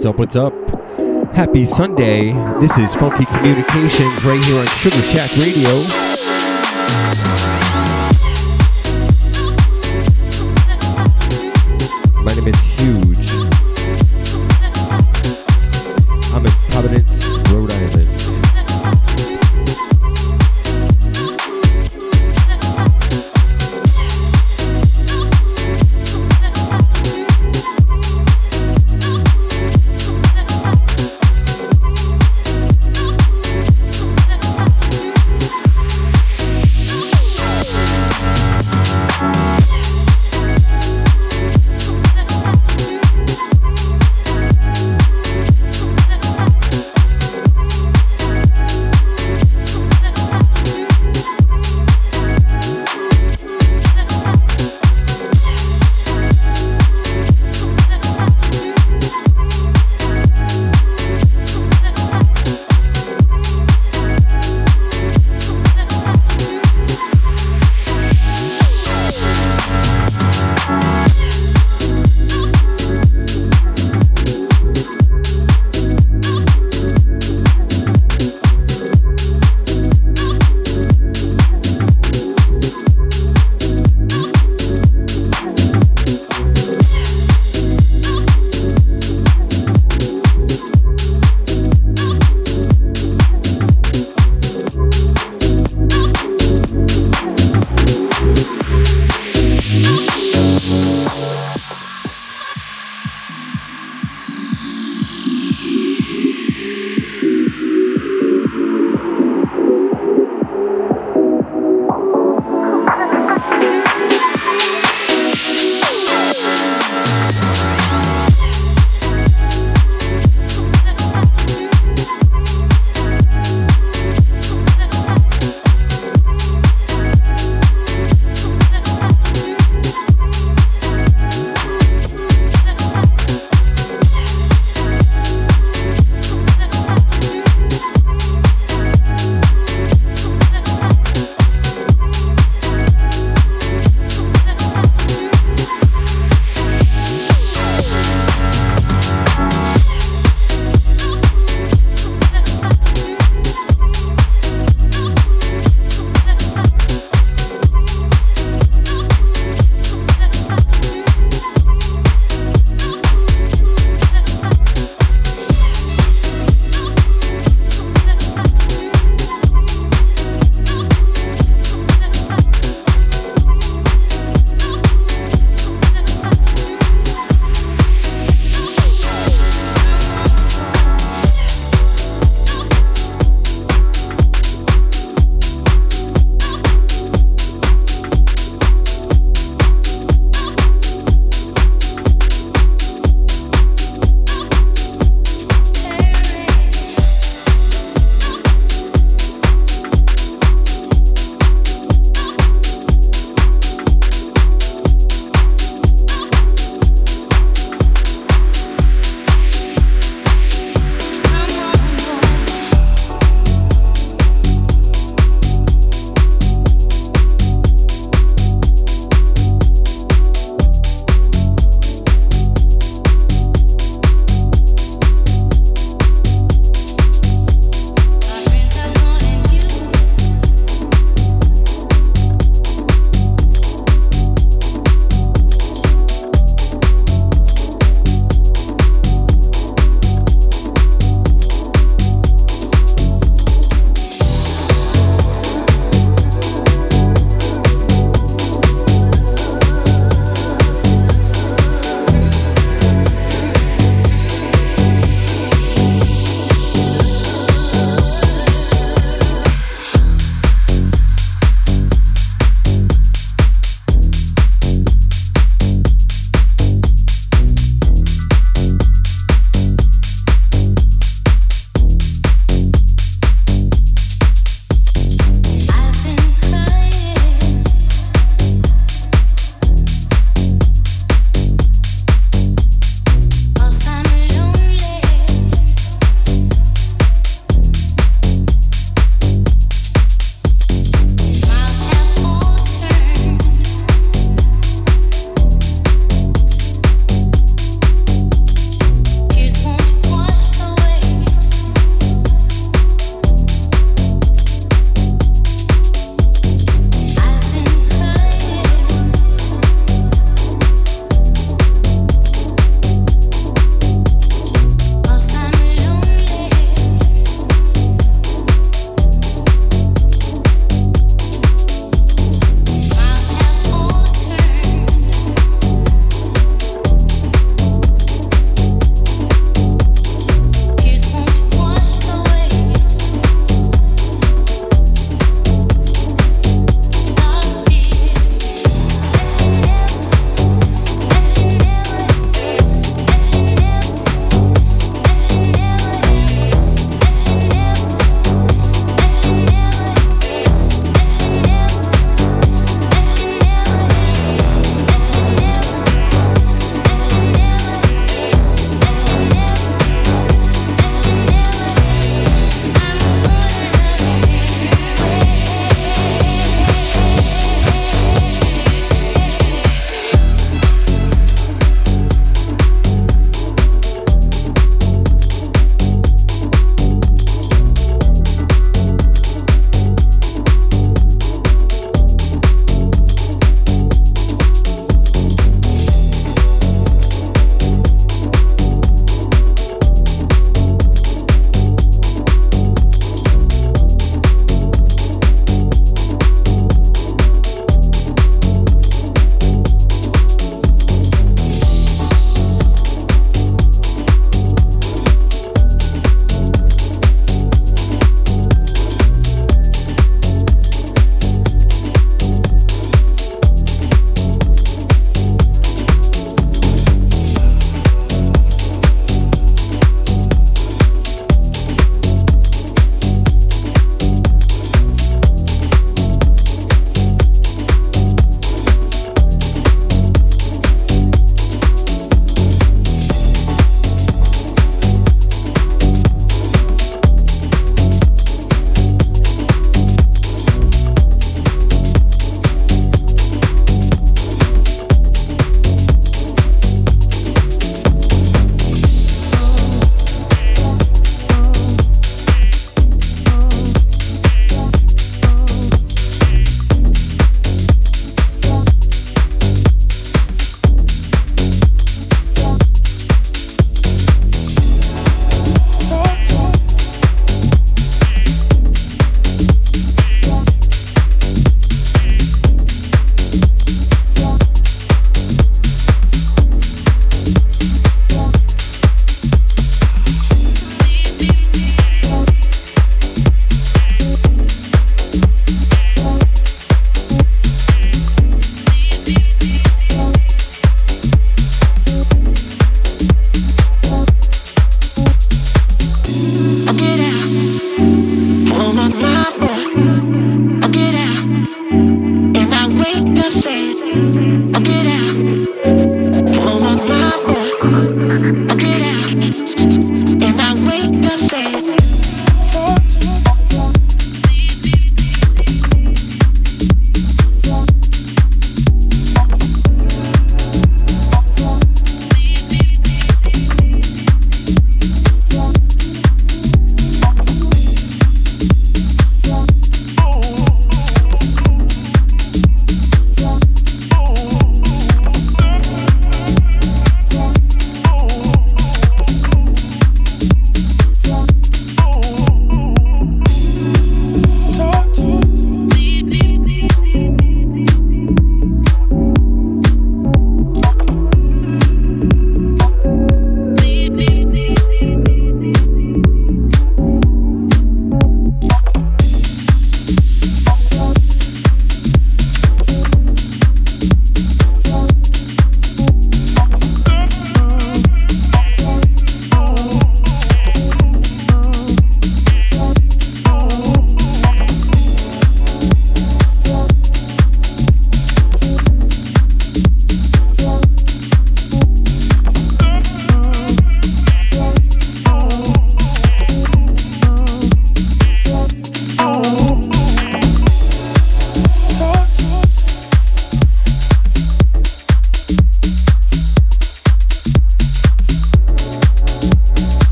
What's up, what's up? Happy Sunday. This is Funky Communications right here on Sugar Shack Radio.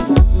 Thank you.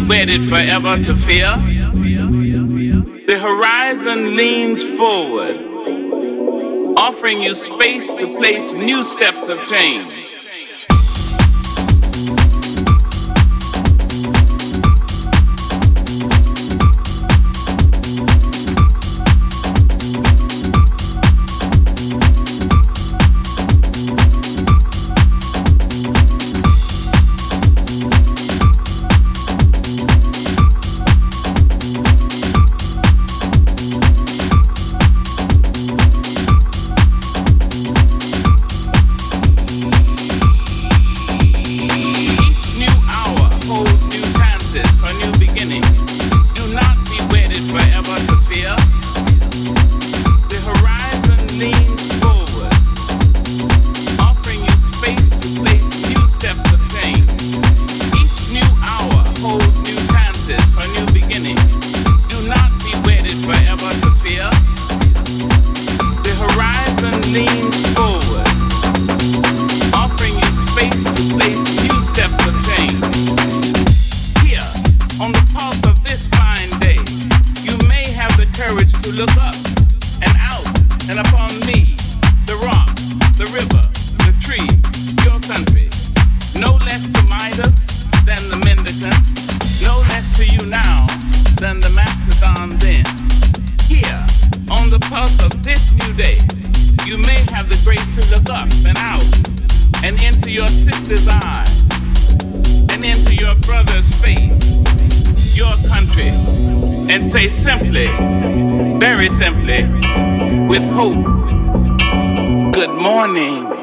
Be wedded forever to fear. The horizon leans forward, offering you space to place new steps of change. day, you may have the grace to look up and out and into your sister's eyes and into your brother's face, your country, and say simply, very simply, with hope, good morning.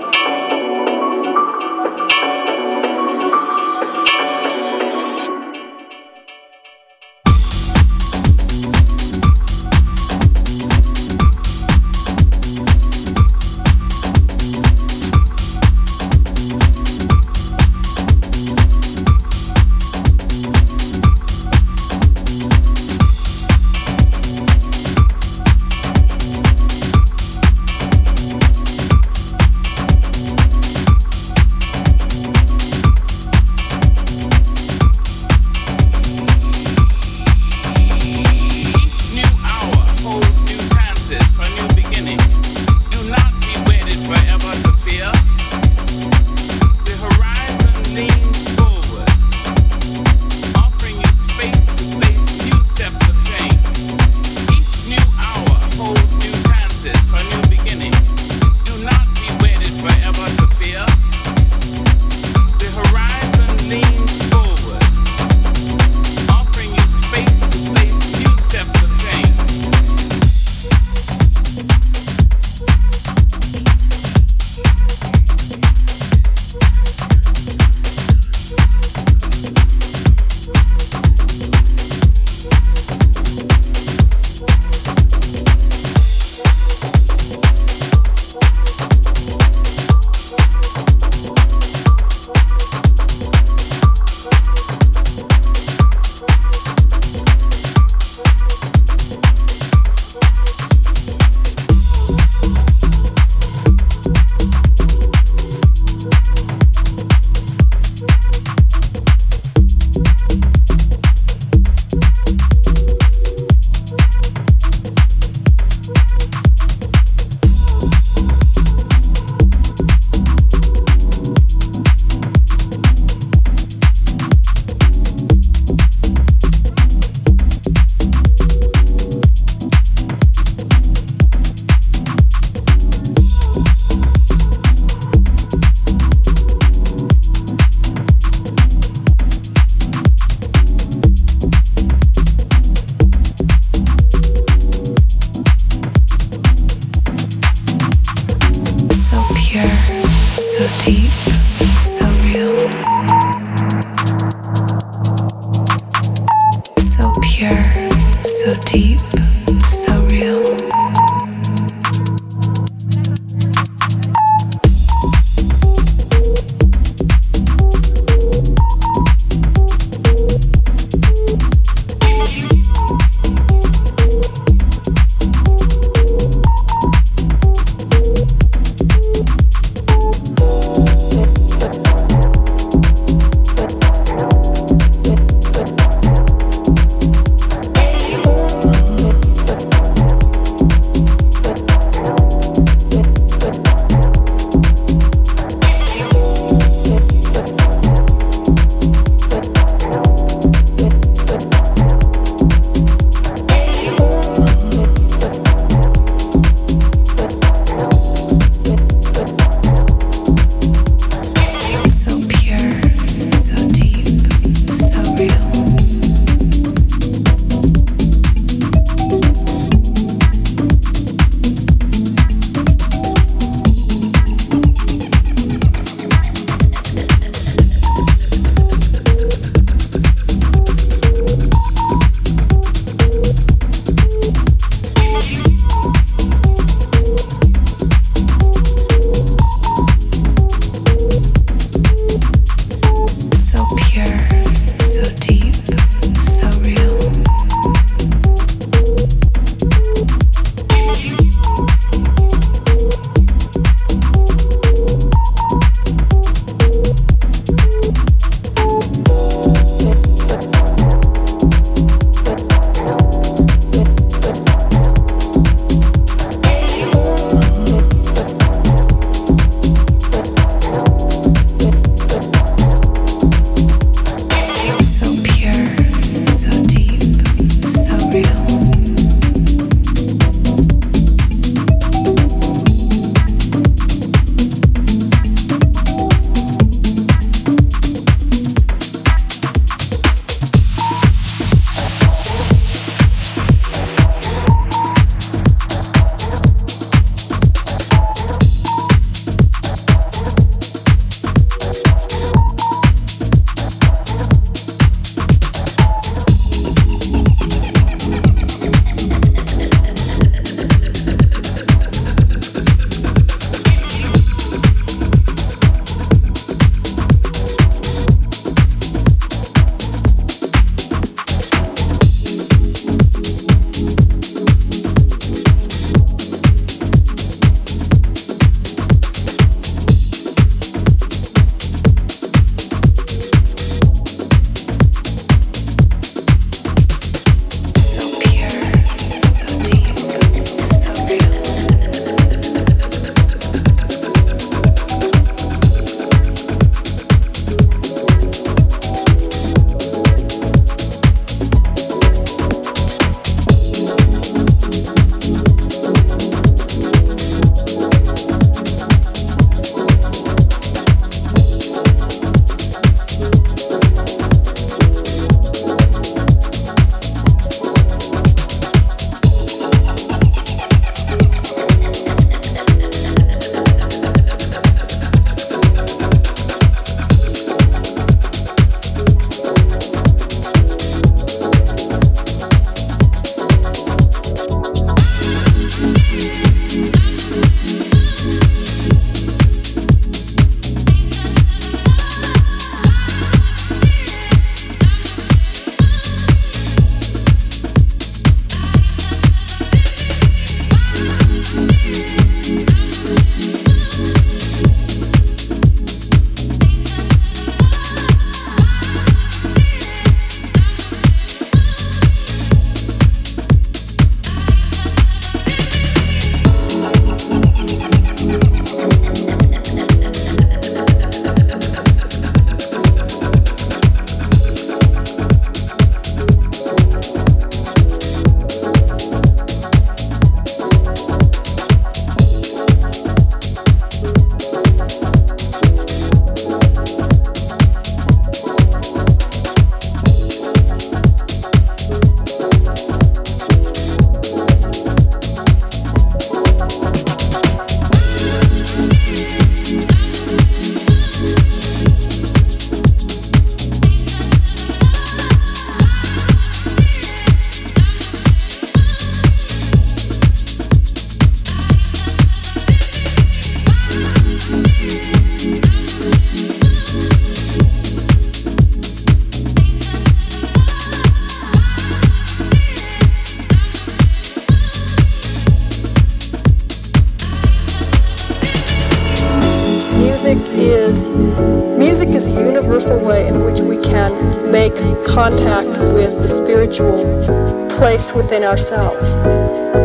Within ourselves.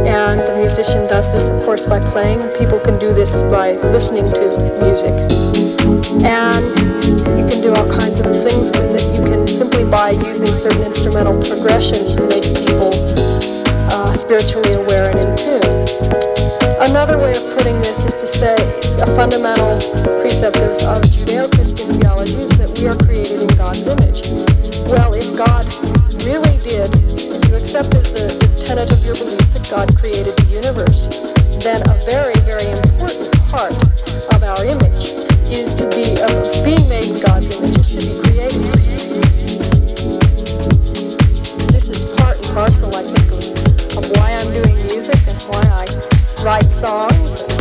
And the musician does this, of course, by playing. People can do this by listening to music. And you can do all kinds of things with it. You can simply by using certain instrumental progressions to make people uh, spiritually aware and in tune. Another way of putting this is to say a fundamental precept of, of Judeo-Christian theology is that we are created in God's image. Well, accept as the, the tenet of your belief that God created the universe, then a very, very important part of our image is to be, of being made in God's image, is to be created. This is part and parcel, I think, of why I'm doing music and why I write songs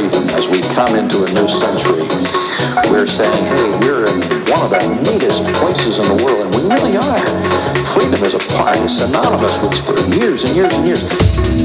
freedom as we come into a new century. We're saying, hey, we're in one of the neatest places in the world, and we really are. Freedom is a part, it's synonymous with for years and years and years.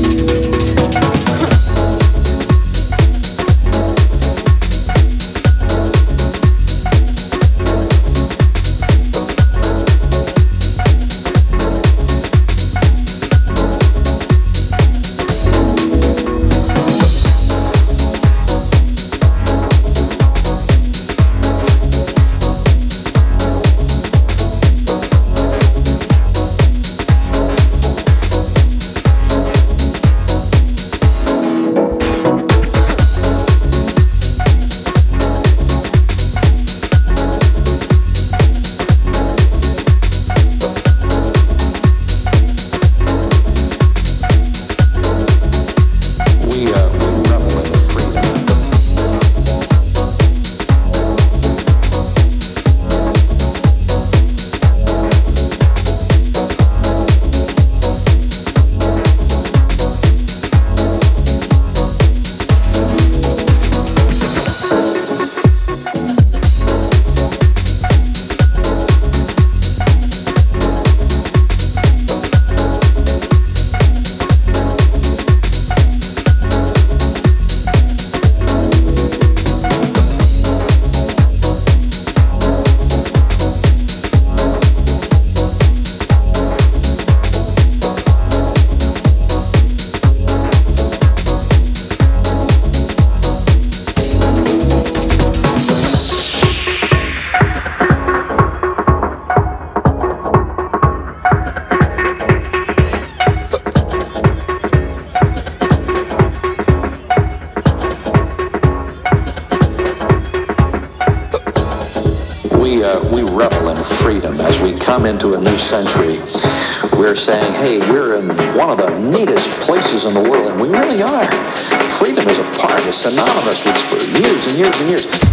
Anonymously for years and years and years.